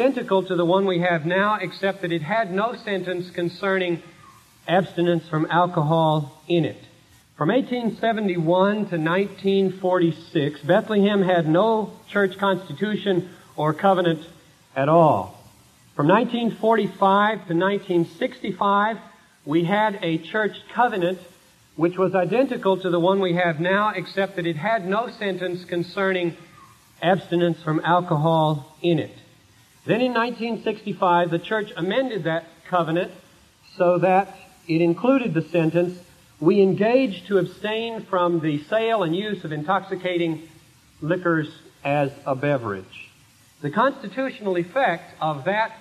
identical to the one we have now, except that it had no sentence concerning abstinence from alcohol in it. From 1871 to 1946, Bethlehem had no church constitution or covenant at all. From 1945 to 1965, we had a church covenant which was identical to the one we have now, except that it had no sentence concerning abstinence from alcohol in it. Then in 1965, the church amended that covenant so that it included the sentence, we engage to abstain from the sale and use of intoxicating liquors as a beverage. The constitutional effect of that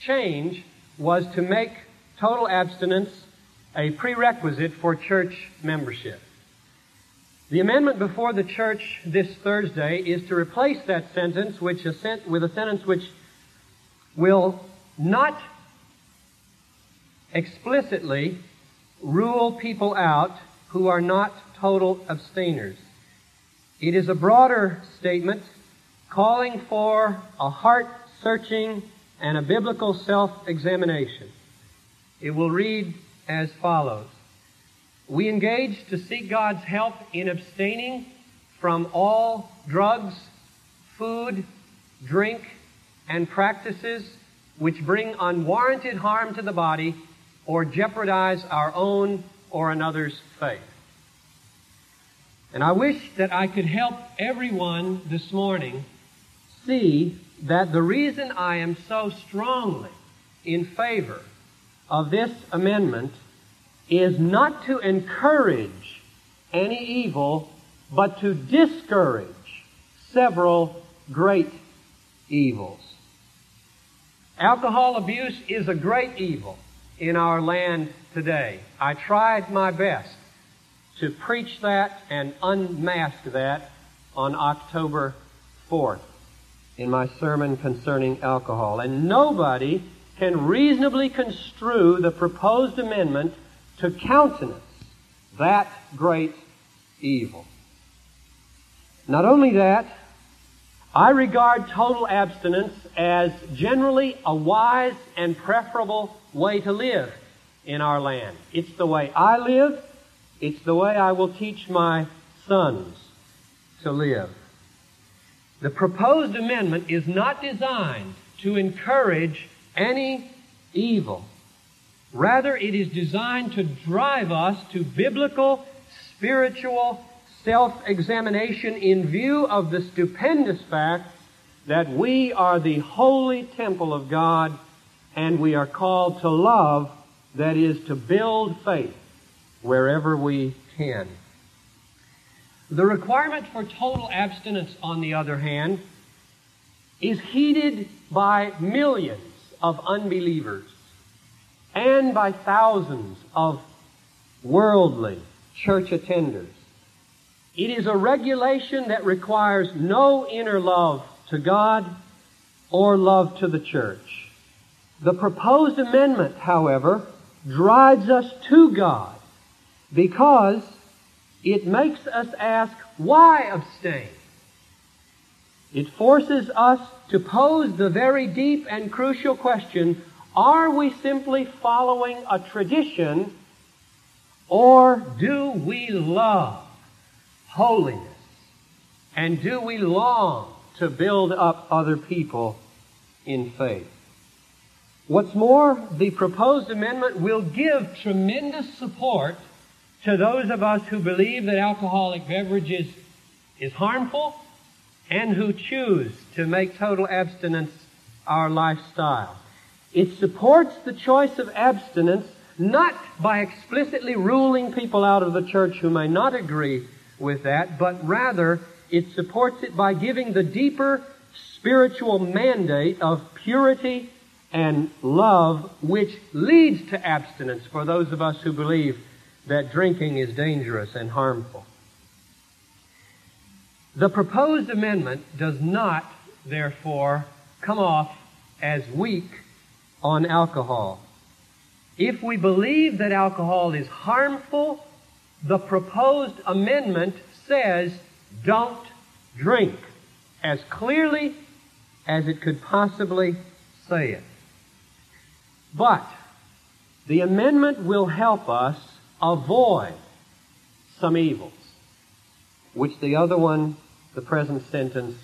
change was to make total abstinence a prerequisite for church membership. The amendment before the church this Thursday is to replace that sentence which with a sentence which will not explicitly rule people out who are not total abstainers. It is a broader statement calling for a heart searching and a biblical self examination. It will read as follows we engage to seek God's help in abstaining from all drugs, food, drink, and practices which bring unwarranted harm to the body or jeopardize our own or another's faith. And I wish that I could help everyone this morning see that the reason I am so strongly in favor of this amendment is not to encourage any evil, but to discourage several great evils. Alcohol abuse is a great evil in our land today. I tried my best to preach that and unmask that on October 4th in my sermon concerning alcohol. And nobody can reasonably construe the proposed amendment to countenance that great evil. Not only that, I regard total abstinence as generally a wise and preferable way to live in our land. It's the way I live. It's the way I will teach my sons to live. The proposed amendment is not designed to encourage any evil. Rather, it is designed to drive us to biblical, spiritual self-examination in view of the stupendous fact that we are the holy temple of God and we are called to love, that is, to build faith wherever we can. The requirement for total abstinence, on the other hand, is heeded by millions of unbelievers and by thousands of worldly church attenders. It is a regulation that requires no inner love to God or love to the church. The proposed amendment, however, drives us to God because it makes us ask, why abstain? It forces us to pose the very deep and crucial question, are we simply following a tradition or do we love holiness? And do we long to build up other people in faith? What's more, the proposed amendment will give tremendous support to those of us who believe that alcoholic beverages is harmful and who choose to make total abstinence our lifestyle. It supports the choice of abstinence not by explicitly ruling people out of the church who may not agree with that, but rather it supports it by giving the deeper spiritual mandate of purity and love which leads to abstinence for those of us who believe that drinking is dangerous and harmful. The proposed amendment does not, therefore, come off as weak on alcohol. If we believe that alcohol is harmful, the proposed amendment says don't drink as clearly as it could possibly say it. But the amendment will help us avoid some evils, which the other one, the present sentence,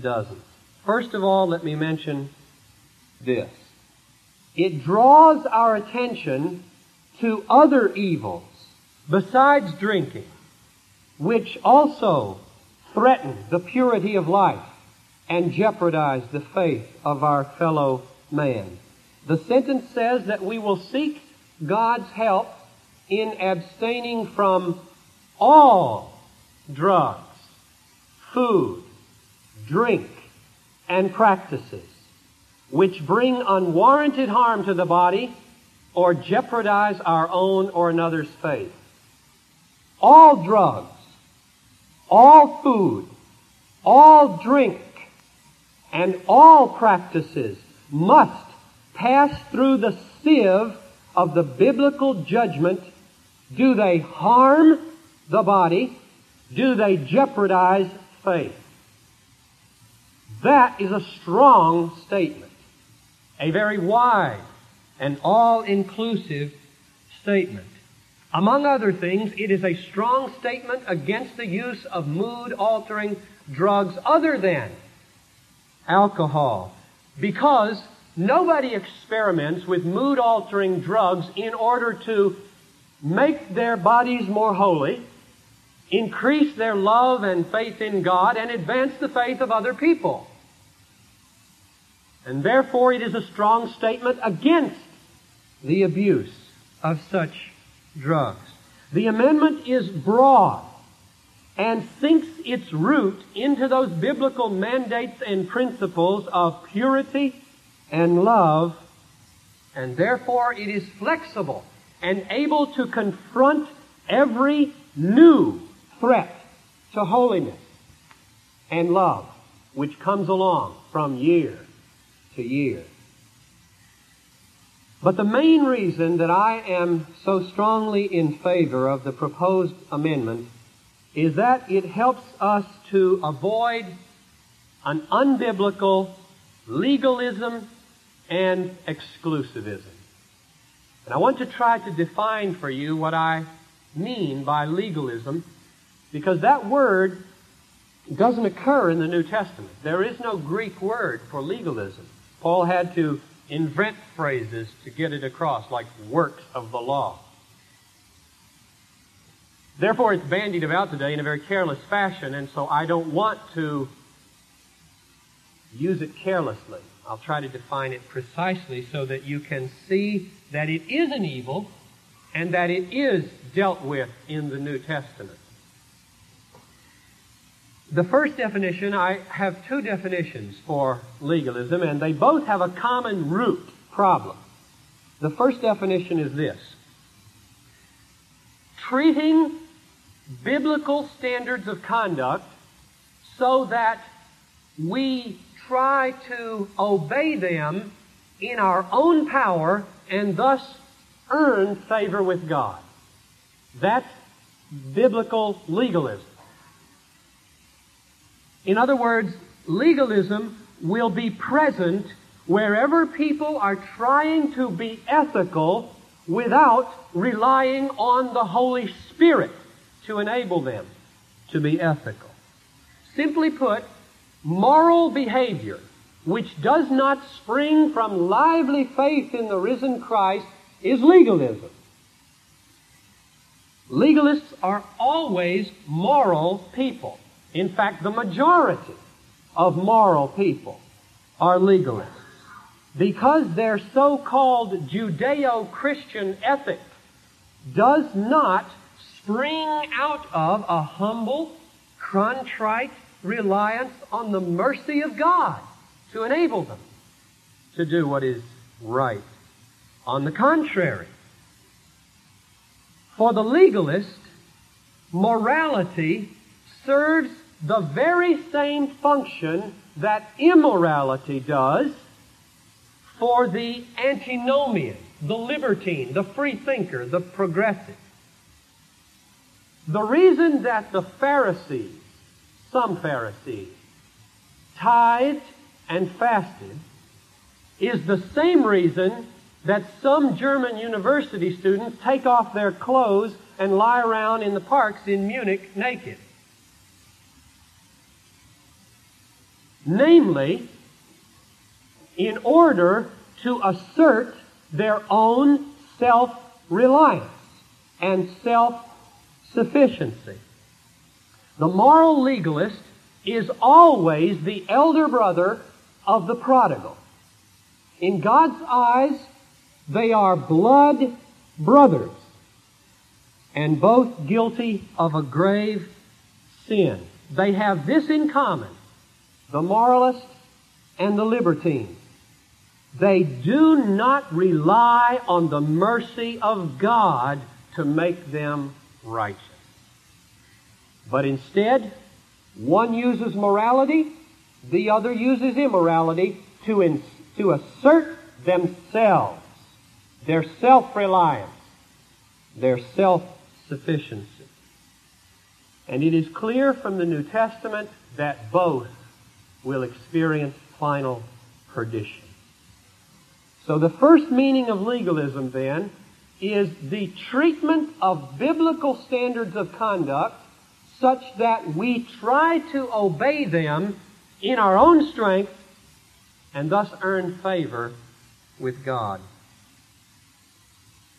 doesn't. First of all, let me mention this. It draws our attention to other evils besides drinking, which also threaten the purity of life and jeopardize the faith of our fellow man. The sentence says that we will seek God's help in abstaining from all drugs, food, drink, and practices which bring unwarranted harm to the body or jeopardize our own or another's faith. All drugs, all food, all drink, and all practices must pass through the sieve of the biblical judgment. Do they harm the body? Do they jeopardize faith? That is a strong statement. A very wide and all-inclusive statement. Among other things, it is a strong statement against the use of mood-altering drugs other than alcohol. Because nobody experiments with mood-altering drugs in order to make their bodies more holy, increase their love and faith in God, and advance the faith of other people. And therefore it is a strong statement against the abuse of such drugs. The amendment is broad and sinks its root into those biblical mandates and principles of purity and love, and therefore it is flexible and able to confront every new threat to holiness and love which comes along from year to year. But the main reason that I am so strongly in favor of the proposed amendment is that it helps us to avoid an unbiblical legalism and exclusivism. And I want to try to define for you what I mean by legalism because that word doesn't occur in the New Testament. There is no Greek word for legalism. Paul had to invent phrases to get it across, like works of the law. Therefore, it's bandied about today in a very careless fashion, and so I don't want to use it carelessly. I'll try to define it precisely so that you can see that it is an evil and that it is dealt with in the New Testament. The first definition, I have two definitions for legalism, and they both have a common root problem. The first definition is this treating biblical standards of conduct so that we try to obey them in our own power and thus earn favor with God. That's biblical legalism. In other words, legalism will be present wherever people are trying to be ethical without relying on the Holy Spirit to enable them to be ethical. Simply put, moral behavior which does not spring from lively faith in the risen Christ is legalism. Legalists are always moral people. In fact, the majority of moral people are legalists. Because their so-called Judeo-Christian ethic does not spring out of a humble, contrite reliance on the mercy of God to enable them to do what is right. On the contrary, for the legalist, morality serves the very same function that immorality does for the antinomian, the libertine, the free thinker, the progressive. The reason that the Pharisees, some Pharisees, tithed and fasted is the same reason that some German university students take off their clothes and lie around in the parks in Munich naked. Namely, in order to assert their own self reliance and self sufficiency. The moral legalist is always the elder brother of the prodigal. In God's eyes, they are blood brothers and both guilty of a grave sin. They have this in common the moralist and the libertine. They do not rely on the mercy of God to make them righteous. But instead, one uses morality, the other uses immorality to, in, to assert themselves, their self-reliance, their self-sufficiency. And it is clear from the New Testament that both will experience final perdition. So the first meaning of legalism then is the treatment of biblical standards of conduct such that we try to obey them in our own strength and thus earn favor with God.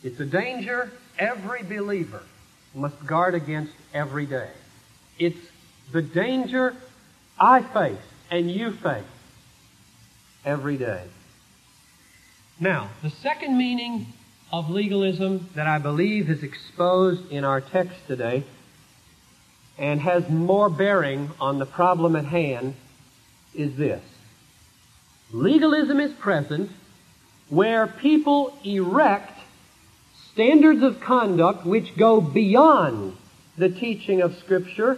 It's a danger every believer must guard against every day. It's the danger I face and you face every day. Now, the second meaning of legalism that I believe is exposed in our text today and has more bearing on the problem at hand is this. Legalism is present where people erect standards of conduct which go beyond the teaching of Scripture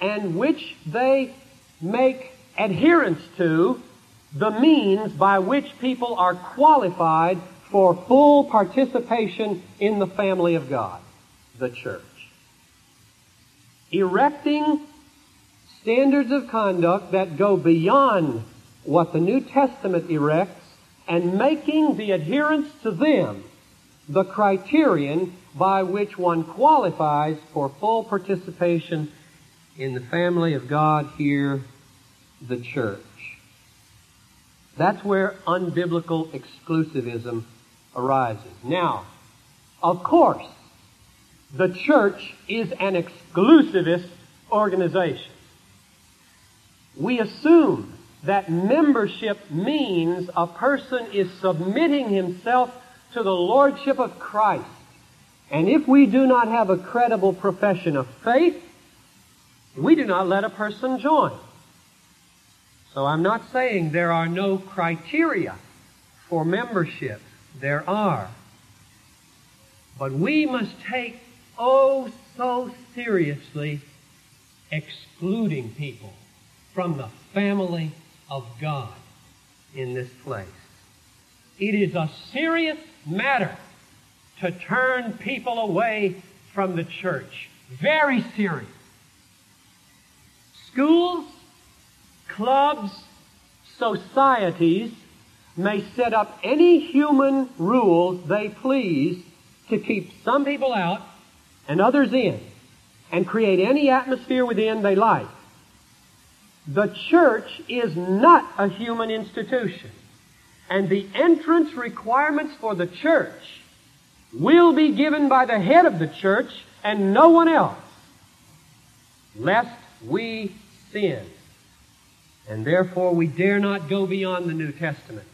and which they make adherence to the means by which people are qualified for full participation in the family of God, the church. Erecting standards of conduct that go beyond what the New Testament erects and making the adherence to them the criterion by which one qualifies for full participation in the family of God here, the church. That's where unbiblical exclusivism arises. Now, of course, the church is an exclusivist organization. We assume that membership means a person is submitting himself to the lordship of Christ. And if we do not have a credible profession of faith, we do not let a person join. So I'm not saying there are no criteria for membership. There are. But we must take, oh, so seriously, excluding people from the family of God in this place. It is a serious matter to turn people away from the church. Very serious. Schools, clubs, societies may set up any human rules they please to keep some people out and others in and create any atmosphere within they like. The church is not a human institution. And the entrance requirements for the church will be given by the head of the church and no one else, lest we sin. And therefore we dare not go beyond the New Testament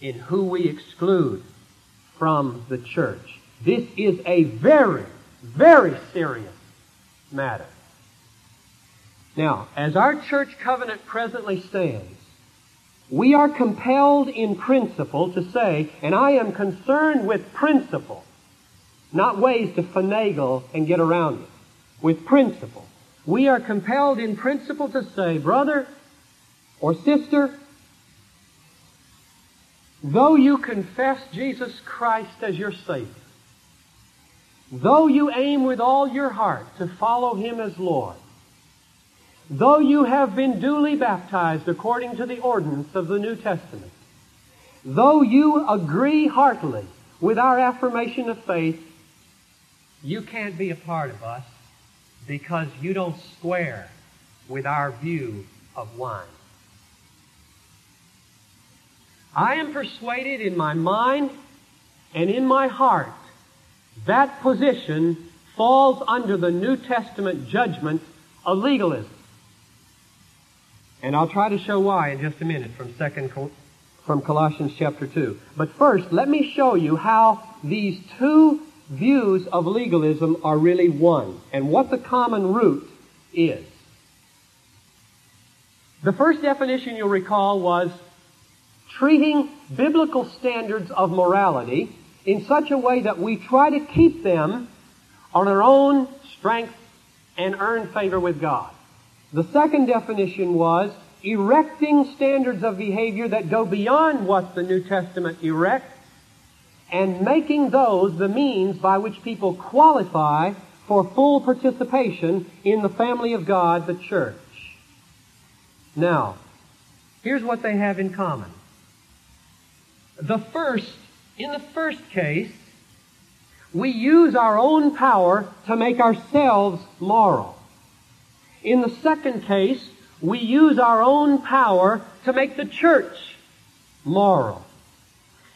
in who we exclude from the church. This is a very, very serious matter. Now, as our church covenant presently stands, we are compelled in principle to say, and I am concerned with principle, not ways to finagle and get around it. With principle. We are compelled in principle to say, brother or sister, though you confess Jesus Christ as your Savior, though you aim with all your heart to follow Him as Lord, though you have been duly baptized according to the ordinance of the New Testament, though you agree heartily with our affirmation of faith, you can't be a part of us because you don't square with our view of wine. I am persuaded in my mind and in my heart that position falls under the New Testament judgment of legalism. And I'll try to show why in just a minute from second from Colossians chapter 2. But first, let me show you how these two views of legalism are really one and what the common root is. The first definition you'll recall was treating biblical standards of morality in such a way that we try to keep them on our own strength and earn favor with God. The second definition was erecting standards of behavior that go beyond what the New Testament erects and making those the means by which people qualify for full participation in the family of God, the church. Now, here's what they have in common. The first, in the first case, we use our own power to make ourselves moral. In the second case, we use our own power to make the church moral.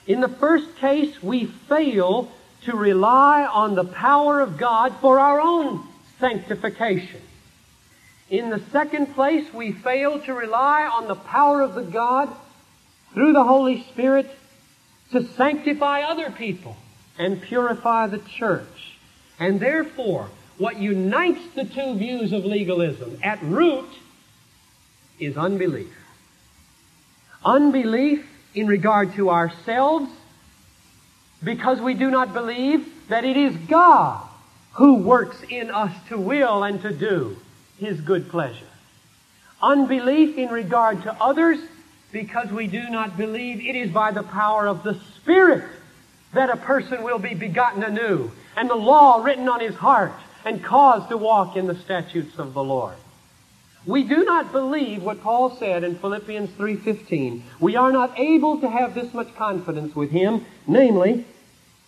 In the first case, we fail to rely on the power of God for our own sanctification. In the second place, we fail to rely on the power of the God through the Holy Spirit to sanctify other people and purify the church. And therefore, what unites the two views of legalism at root is unbelief. Unbelief in regard to ourselves because we do not believe that it is God who works in us to will and to do His good pleasure. Unbelief in regard to others because we do not believe it is by the power of the Spirit that a person will be begotten anew and the law written on his heart and caused to walk in the statutes of the Lord. We do not believe what Paul said in Philippians 3:15. We are not able to have this much confidence with him, namely,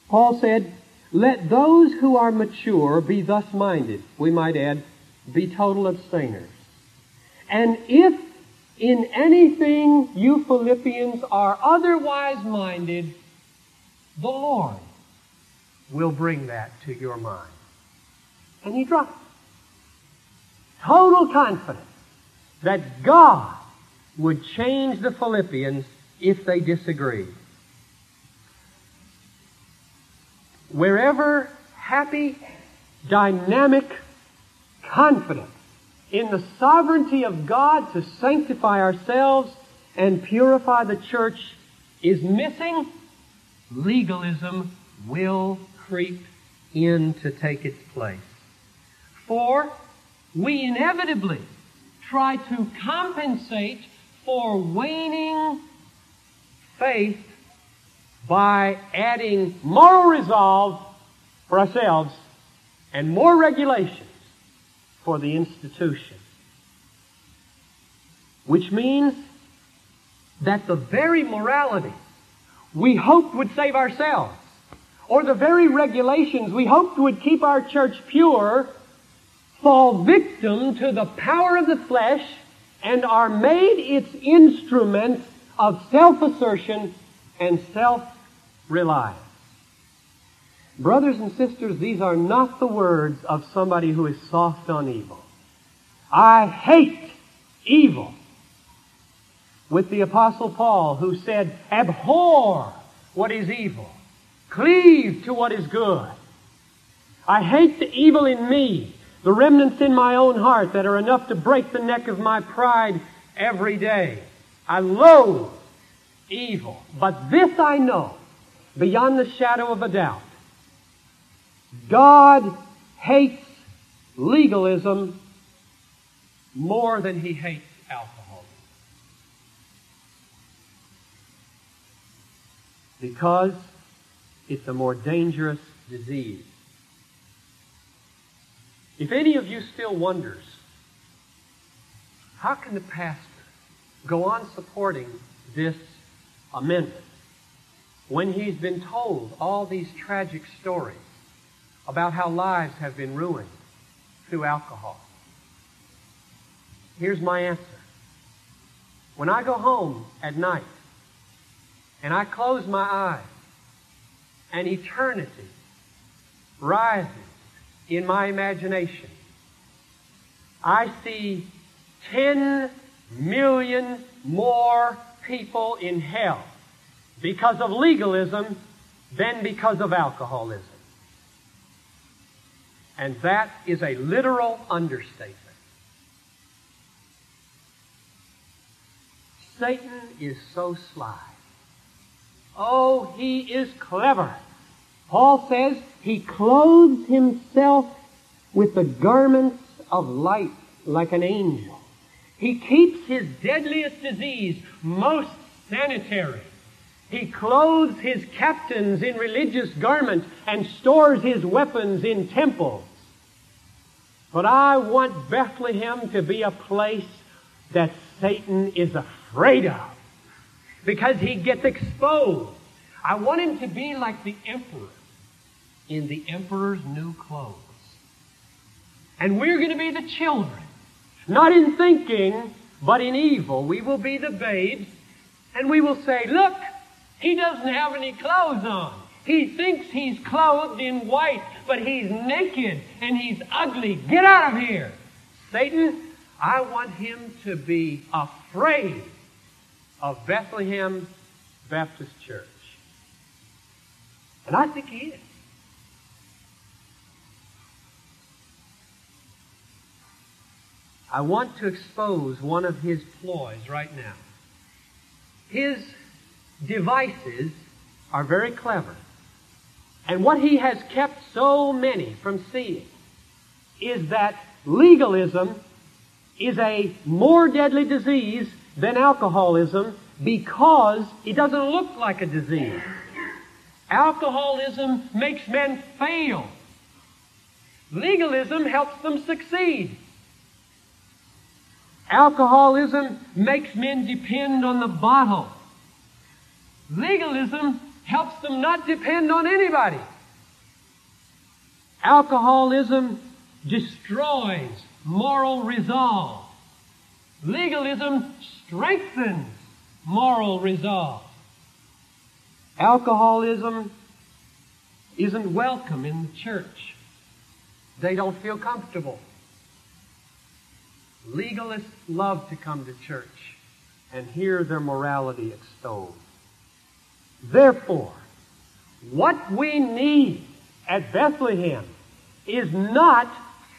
Paul said, "Let those who are mature be thus minded." We might add, be total abstainers. And if in anything you Philippians are otherwise minded, the Lord will bring that to your mind. And he dropped. Total confidence that God would change the Philippians if they disagreed. Wherever happy, dynamic confidence in the sovereignty of God to sanctify ourselves and purify the church is missing, legalism will creep in to take its place. For we inevitably try to compensate for waning faith by adding moral resolve for ourselves and more regulations for the institution. Which means that the very morality we hoped would save ourselves, or the very regulations we hoped would keep our church pure, fall victim to the power of the flesh and are made its instruments of self-assertion and self-reliance. Brothers and sisters, these are not the words of somebody who is soft on evil. I hate evil. With the apostle Paul who said, abhor what is evil. Cleave to what is good. I hate the evil in me the remnants in my own heart that are enough to break the neck of my pride every day. I loathe evil. But this I know, beyond the shadow of a doubt. God hates legalism more than he hates alcohol. Because it's a more dangerous disease. If any of you still wonders how can the pastor go on supporting this amendment when he's been told all these tragic stories about how lives have been ruined through alcohol? Here's my answer. When I go home at night and I close my eyes and eternity rises in my imagination, I see 10 million more people in hell because of legalism than because of alcoholism. And that is a literal understatement. Satan is so sly. Oh, he is clever. Paul says he clothes himself with the garments of light like an angel. He keeps his deadliest disease most sanitary. He clothes his captains in religious garments and stores his weapons in temples. But I want Bethlehem to be a place that Satan is afraid of because he gets exposed. I want him to be like the emperor in the emperor's new clothes. And we're going to be the children, not in thinking, but in evil. We will be the babes, and we will say, Look, he doesn't have any clothes on. He thinks he's clothed in white, but he's naked and he's ugly. Get out of here. Satan, I want him to be afraid of Bethlehem Baptist Church. And I think he is. I want to expose one of his ploys right now. His devices are very clever. And what he has kept so many from seeing is that legalism is a more deadly disease than alcoholism because it doesn't look like a disease. Alcoholism makes men fail. Legalism helps them succeed. Alcoholism makes men depend on the bottle. Legalism helps them not depend on anybody. Alcoholism destroys moral resolve. Legalism strengthens moral resolve. Alcoholism isn't welcome in the church. They don't feel comfortable. Legalists love to come to church and hear their morality extolled. Therefore, what we need at Bethlehem is not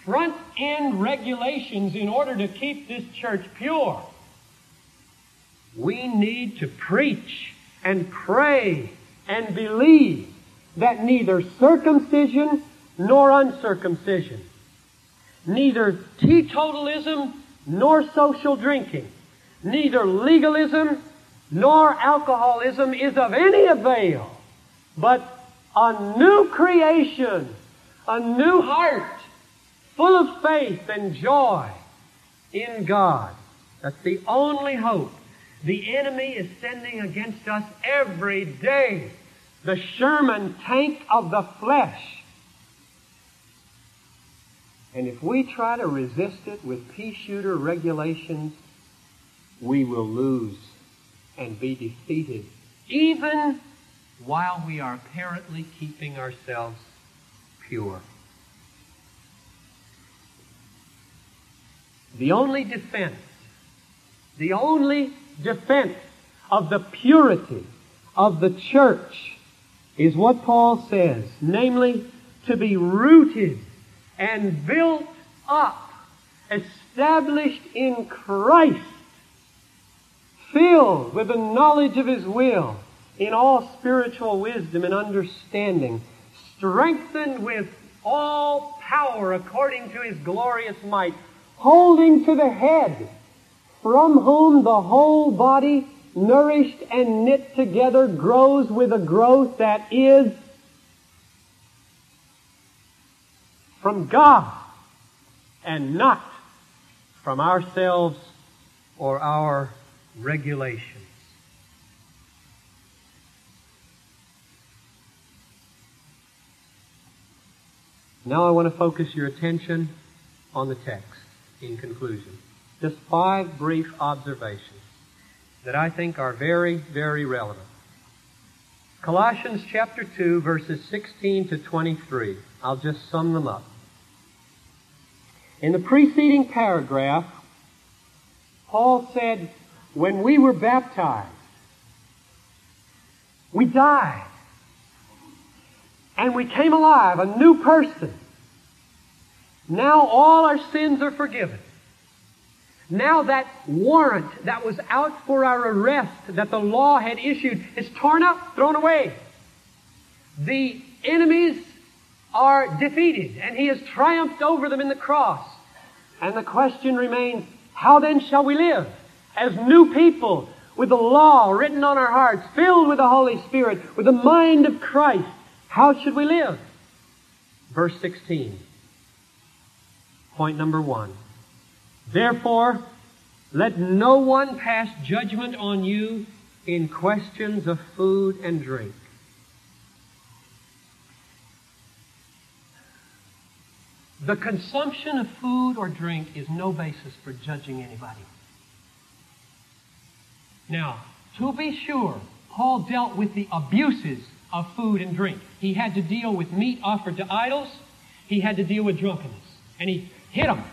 front end regulations in order to keep this church pure. We need to preach and pray and believe that neither circumcision nor uncircumcision, neither teetotalism nor social drinking, neither legalism nor alcoholism is of any avail, but a new creation, a new heart, full of faith and joy in God. That's the only hope. The enemy is sending against us every day the Sherman tank of the flesh. And if we try to resist it with pea shooter regulations, we will lose and be defeated, even while we are apparently keeping ourselves pure. The only defense, the only defense of the purity of the church is what Paul says, namely, to be rooted and built up, established in Christ filled with the knowledge of His will in all spiritual wisdom and understanding, strengthened with all power according to His glorious might, holding to the head, from whom the whole body, nourished and knit together, grows with a growth that is from God and not from ourselves or our regulations. Now I want to focus your attention on the text in conclusion. Just five brief observations that I think are very, very relevant. Colossians chapter 2 verses 16 to 23. I'll just sum them up. In the preceding paragraph, Paul said, when we were baptized, we died. And we came alive, a new person. Now all our sins are forgiven. Now that warrant that was out for our arrest that the law had issued is torn up, thrown away. The enemies are defeated and he has triumphed over them in the cross. And the question remains, how then shall we live? As new people, with the law written on our hearts, filled with the Holy Spirit, with the mind of Christ, how should we live? Verse 16. Point number one. Therefore, let no one pass judgment on you in questions of food and drink. The consumption of food or drink is no basis for judging anybody. Now, to be sure, Paul dealt with the abuses of food and drink. He had to deal with meat offered to idols. He had to deal with drunkenness. And he hit them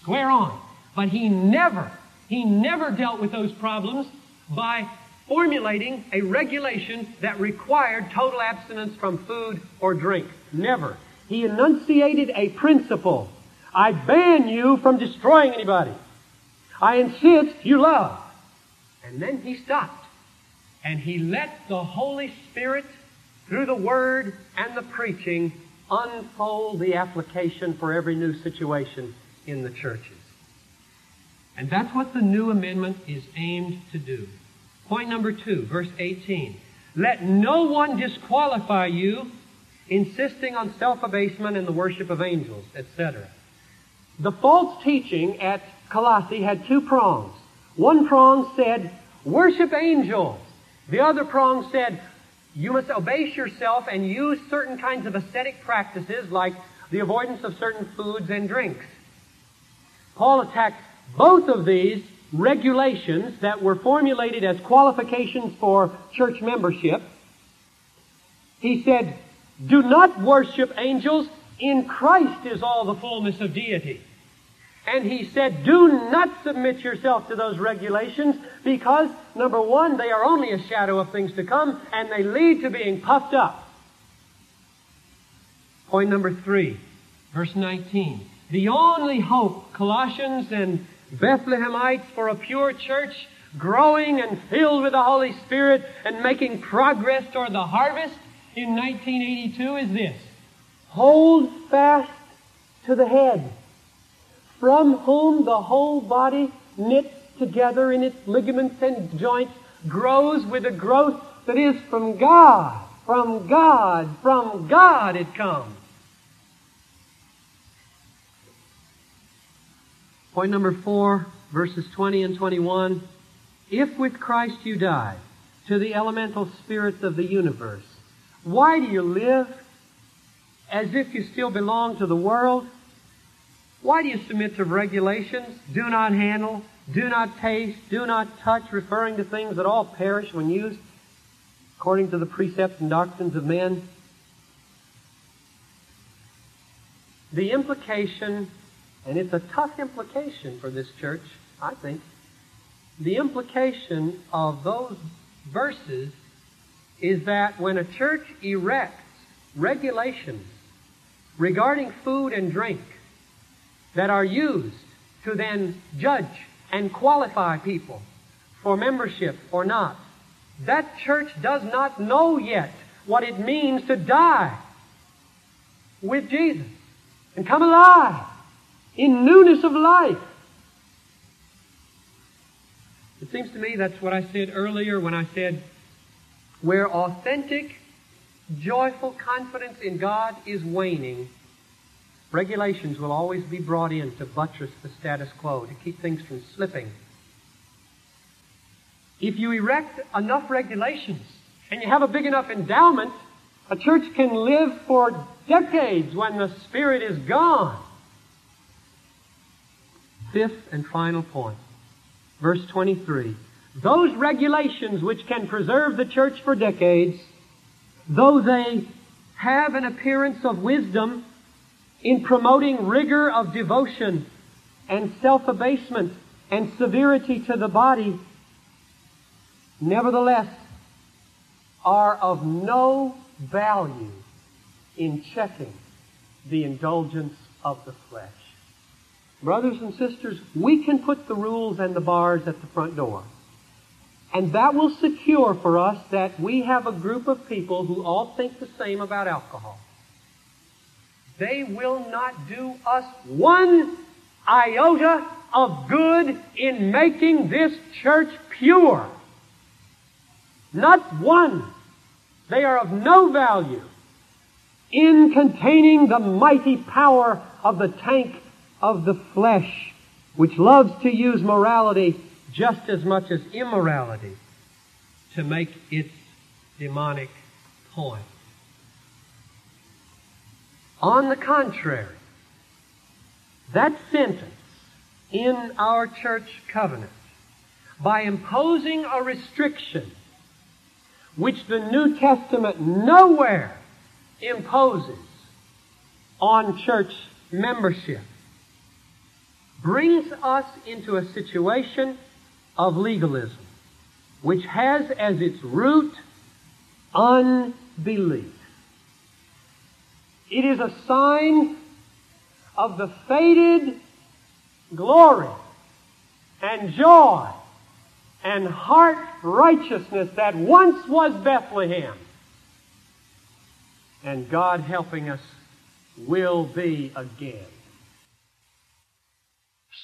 square on. But he never, he never dealt with those problems by formulating a regulation that required total abstinence from food or drink. Never. He enunciated a principle. I ban you from destroying anybody. I insist you love. And then he stopped. And he let the Holy Spirit, through the Word and the preaching, unfold the application for every new situation in the churches. And that's what the new amendment is aimed to do. Point number two, verse 18. Let no one disqualify you, insisting on self-abasement and the worship of angels, etc. The false teaching at Colossae had two prongs. One prong said, worship angels. The other prong said, you must abase yourself and use certain kinds of ascetic practices like the avoidance of certain foods and drinks. Paul attacked both of these regulations that were formulated as qualifications for church membership. He said, do not worship angels. In Christ is all the fullness of deity. And he said, do not submit yourself to those regulations because, number one, they are only a shadow of things to come and they lead to being puffed up. Point number three, verse 19. The only hope Colossians and Bethlehemites for a pure church growing and filled with the Holy Spirit and making progress toward the harvest in 1982 is this. Hold fast to the head, from whom the whole body knit together in its ligaments and joints grows with a growth that is from God. From God. From God it comes. Point number four, verses 20 and 21. If with Christ you die to the elemental spirits of the universe, why do you live as if you still belong to the world? Why do you submit to regulations? Do not handle, do not taste, do not touch, referring to things that all perish when used according to the precepts and doctrines of men. The implication and it's a tough implication for this church, I think. The implication of those verses is that when a church erects regulations regarding food and drink that are used to then judge and qualify people for membership or not, that church does not know yet what it means to die with Jesus and come alive in newness of life. It seems to me that's what I said earlier when I said, where authentic, joyful confidence in God is waning, regulations will always be brought in to buttress the status quo, to keep things from slipping If you erect enough regulations and you have a big enough endowment, a church can live for decades when the Spirit is gone. Fifth and final point. Verse 23. Those regulations which can preserve the church for decades, though they have an appearance of wisdom in promoting rigor of devotion and self-abasement and severity to the body, nevertheless are of no value in checking the indulgence of the flesh. Brothers and sisters, we can put the rules and the bars at the front door. And that will secure for us that we have a group of people who all think the same about alcohol. They will not do us one iota of good in making this church pure. Not one. They are of no value in containing the mighty power of the tank of the flesh, which loves to use morality just as much as immorality to make its demonic point. On the contrary, that sentence in our church covenant, by imposing a restriction which the New Testament nowhere imposes on church membership, brings us into a situation of legalism, which has as its root unbelief. It is a sign of the faded glory and joy and heart righteousness that once was Bethlehem. And God helping us will be again.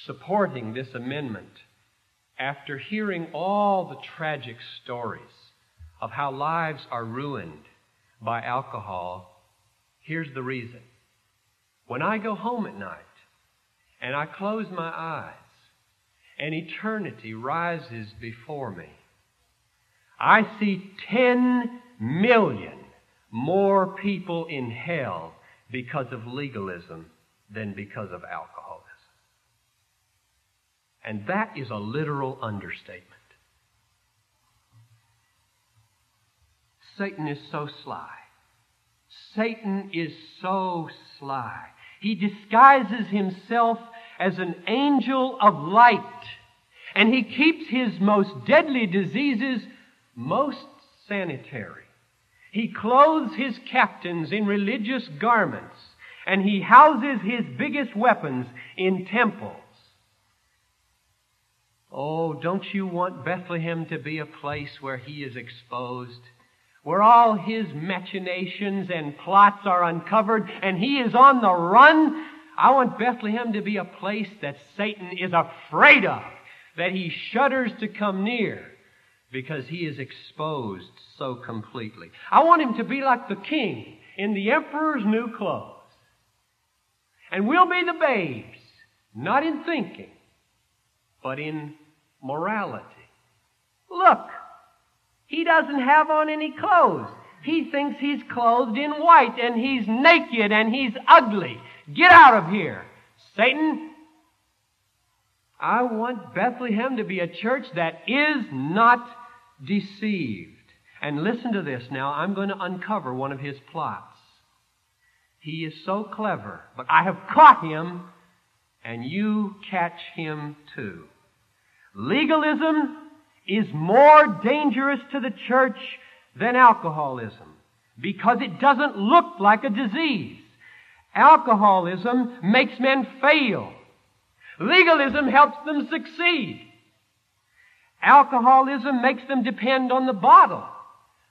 Supporting this amendment after hearing all the tragic stories of how lives are ruined by alcohol, here's the reason. When I go home at night and I close my eyes and eternity rises before me, I see 10 million more people in hell because of legalism than because of alcoholism. And that is a literal understatement. Satan is so sly. Satan is so sly. He disguises himself as an angel of light. And he keeps his most deadly diseases most sanitary. He clothes his captains in religious garments, and he houses his biggest weapons in temples. Oh, don't you want Bethlehem to be a place where he is exposed? Where all his machinations and plots are uncovered and he is on the run? I want Bethlehem to be a place that Satan is afraid of, that he shudders to come near because he is exposed so completely. I want him to be like the king in the emperor's new clothes. And we'll be the babes, not in thinking, but in morality. Look, he doesn't have on any clothes. He thinks he's clothed in white and he's naked and he's ugly. Get out of here. Satan, I want Bethlehem to be a church that is not deceived. And listen to this now. I'm going to uncover one of his plots. He is so clever, but I have caught him, and you catch him too. Legalism is more dangerous to the church than alcoholism because it doesn't look like a disease. Alcoholism makes men fail. Legalism helps them succeed. Alcoholism makes them depend on the bottle.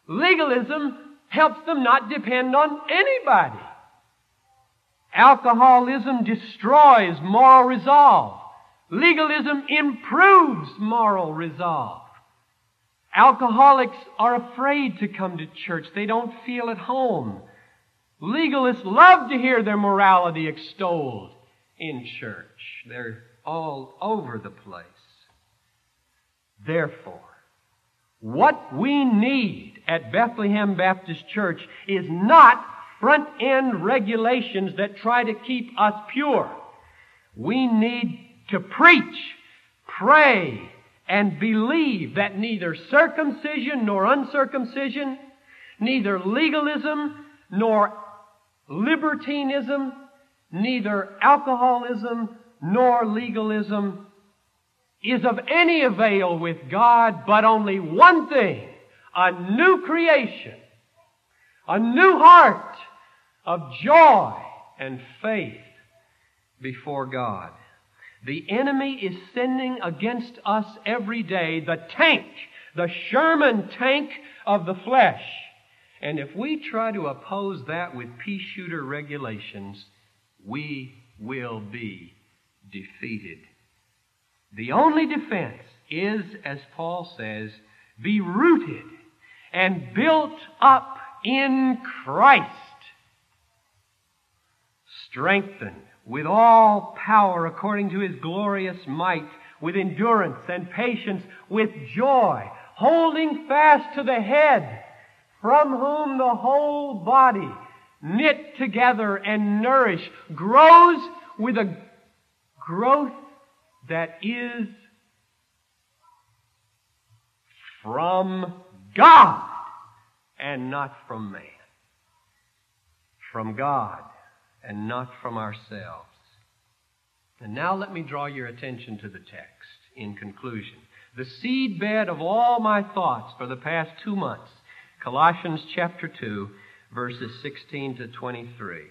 Legalism helps them not depend on anybody. Alcoholism destroys moral resolve. Legalism improves moral resolve. Alcoholics are afraid to come to church. They don't feel at home. Legalists love to hear their morality extolled in church. They're all over the place. Therefore, What we need at Bethlehem Baptist Church is not front end regulations that try to keep us pure. We need to preach, pray, and believe that neither circumcision nor uncircumcision, neither legalism nor libertinism, neither alcoholism nor legalism is of any avail with God, but only one thing, a new creation, a new heart of joy and faith before God. The enemy is sending against us every day the tank, the Sherman tank of the flesh. And if we try to oppose that with pea shooter regulations, we will be defeated. The only defense is, as Paul says, be rooted and built up in Christ, strengthened with all power according to his glorious might, with endurance and patience, with joy, holding fast to the head, from whom the whole body, knit together and nourished, grows with a growth that is from God and not from man. From God and not from ourselves. And now let me draw your attention to the text in conclusion. The seedbed of all my thoughts for the past two months, Colossians chapter 2, verses 16 to 23.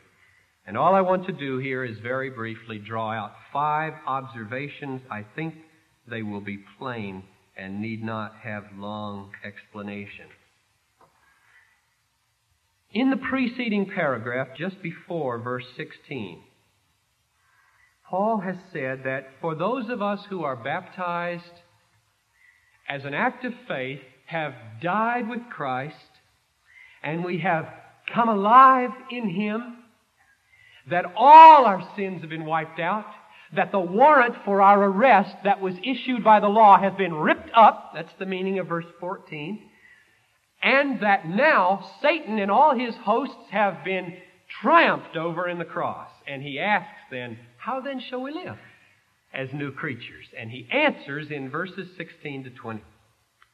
And all I want to do here is very briefly draw out five observations. I think they will be plain and need not have long explanation. In the preceding paragraph, just before verse 16, Paul has said that for those of us who are baptized as an act of faith, have died with Christ, and we have come alive in Him, that all our sins have been wiped out, that the warrant for our arrest that was issued by the law has been ripped up, that's the meaning of verse 14, and that now Satan and all his hosts have been triumphed over in the cross. And he asks then, How then shall we live as new creatures? And he answers in verses 16 to 20,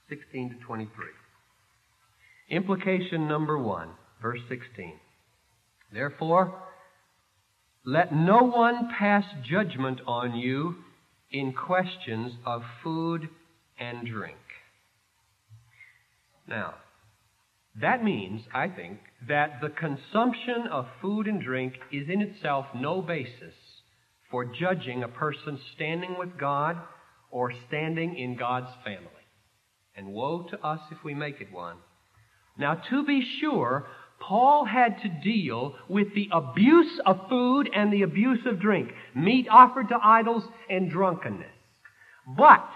16 to 23. Implication number one, verse 16. Therefore, let no one pass judgment on you in questions of food and drink. Now, that means, I think, that the consumption of food and drink is in itself no basis for judging a person standing with God or standing in God's family. And woe to us if we make it one. Now, to be sure, Paul had to deal with the abuse of food and the abuse of drink, meat offered to idols and drunkenness. But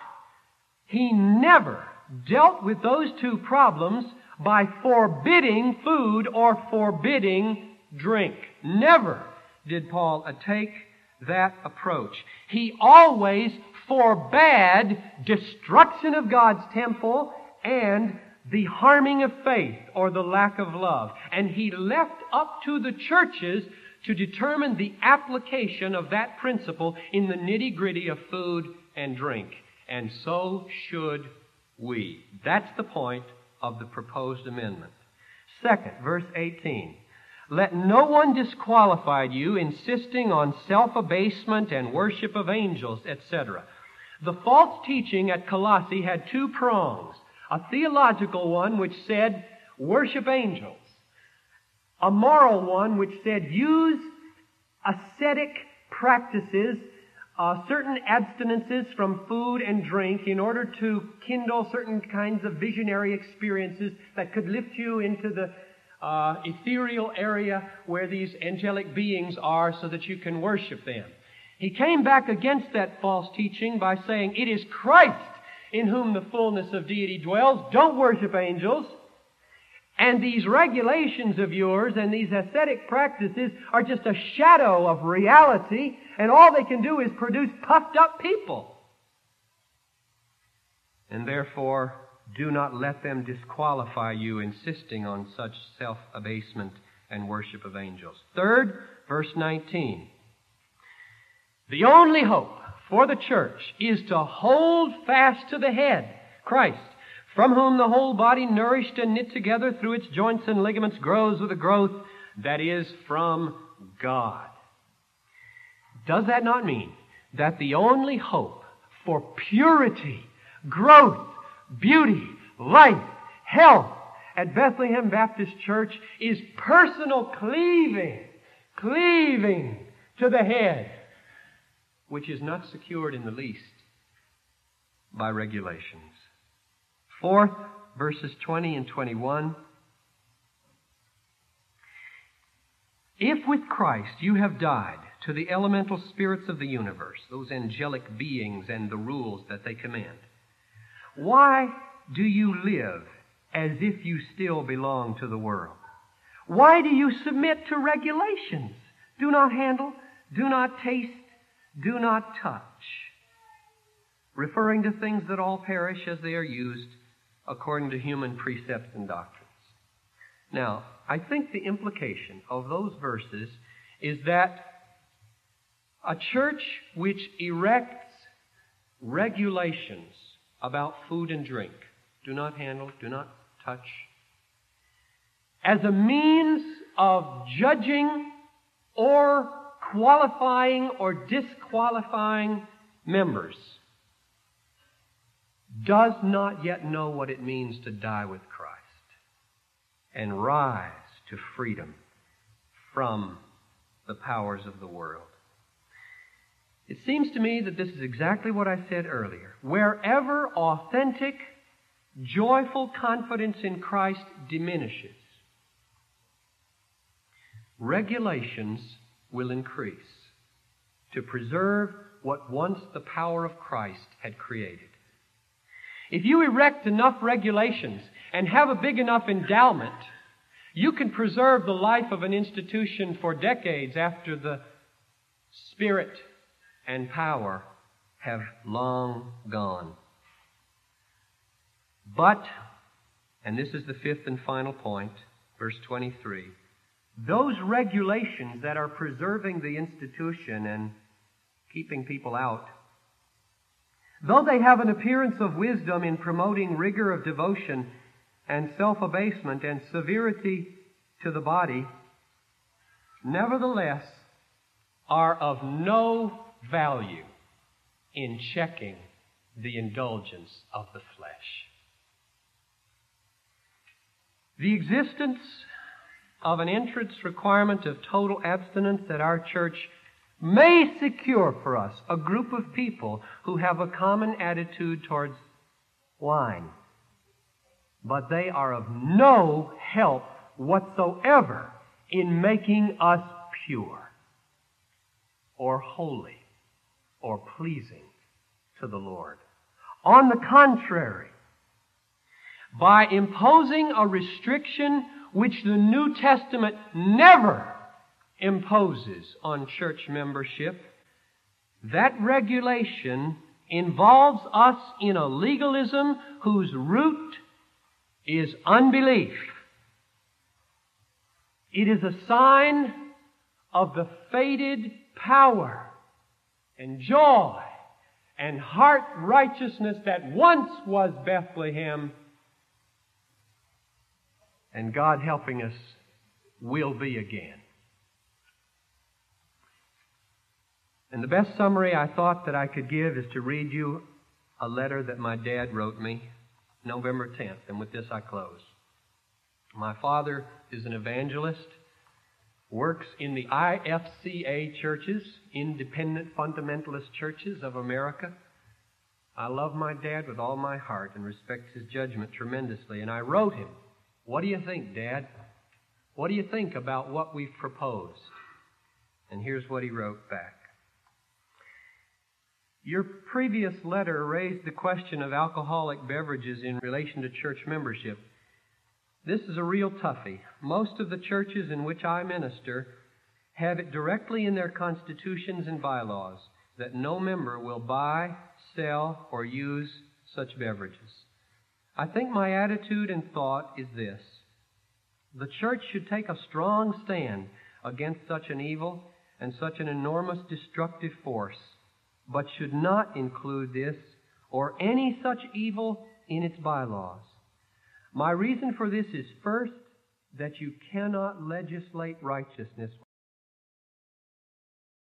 he never dealt with those two problems by forbidding food or forbidding drink. Never did Paul take that approach. He always forbade destruction of God's temple and the harming of faith or the lack of love. And he left up to the churches to determine the application of that principle in the nitty gritty of food and drink. And so should we. That's the point of the proposed amendment. Second, verse 18. Let no one disqualify you, insisting on self abasement and worship of angels, etc. The false teaching at Colossae had two prongs a theological one which said, worship angels, a moral one which said, use ascetic practices uh, certain abstinences from food and drink in order to kindle certain kinds of visionary experiences that could lift you into the uh, ethereal area where these angelic beings are so that you can worship them. He came back against that false teaching by saying, It is Christ in whom the fullness of deity dwells. Don't worship angels. And these regulations of yours and these ascetic practices are just a shadow of reality, and all they can do is produce puffed up people. And therefore, do not let them disqualify you insisting on such self abasement and worship of angels. Third, verse 19. The only hope for the church is to hold fast to the head, Christ, from whom the whole body, nourished and knit together through its joints and ligaments, grows with a growth that is from God. Does that not mean that the only hope for purity, growth, beauty, life, health at Bethlehem Baptist Church is personal cleaving, cleaving to the head, which is not secured in the least by regulations. Fourth, verses 20 and 21. If with Christ you have died to the elemental spirits of the universe, those angelic beings and the rules that they command, why do you live as if you still belong to the world? Why do you submit to regulations? Do not handle, do not taste, do not touch. Referring to things that all perish as they are used according to human precepts and doctrines. Now, I think the implication of those verses is that a church which erects regulations about food and drink do not handle, do not touch as a means of judging or qualifying or disqualifying members does not yet know what it means to die with Christ and rise to freedom from the powers of the world. It seems to me that this is exactly what I said earlier. Wherever authentic, joyful confidence in Christ diminishes, regulations will increase to preserve what once the power of Christ had created. If you erect enough regulations and have a big enough endowment, you can preserve the life of an institution for decades after the spirit and power have long gone. But, and this is the fifth and final point, verse 23, those regulations that are preserving the institution and keeping people out Though they have an appearance of wisdom in promoting rigor of devotion and self abasement and severity to the body, nevertheless are of no value in checking the indulgence of the flesh. The existence of an entrance requirement of total abstinence at our church may secure for us a group of people who have a common attitude towards wine. But they are of no help whatsoever in making us pure or holy or pleasing to the Lord. On the contrary, by imposing a restriction which the New Testament never imposes on church membership, that regulation involves us in a legalism whose root is unbelief. It is a sign of the faded power and joy and heart righteousness that once was Bethlehem, and God helping us will be again. And the best summary I thought that I could give is to read you a letter that my dad wrote me November 10th. And with this I close. My father is an evangelist, works in the IFCA churches, Independent Fundamentalist Churches of America. I love my dad with all my heart and respect his judgment tremendously. And I wrote him, What do you think, Dad? What do you think about what we've proposed? And here's what he wrote back. Your previous letter raised the question of alcoholic beverages in relation to church membership. This is a real toughie. Most of the churches in which I minister have it directly in their constitutions and bylaws that no member will buy, sell, or use such beverages. I think my attitude and thought is this. The church should take a strong stand against such an evil and such an enormous destructive force, but should not include this or any such evil in its bylaws. My reason for this is first, that you cannot legislate righteousness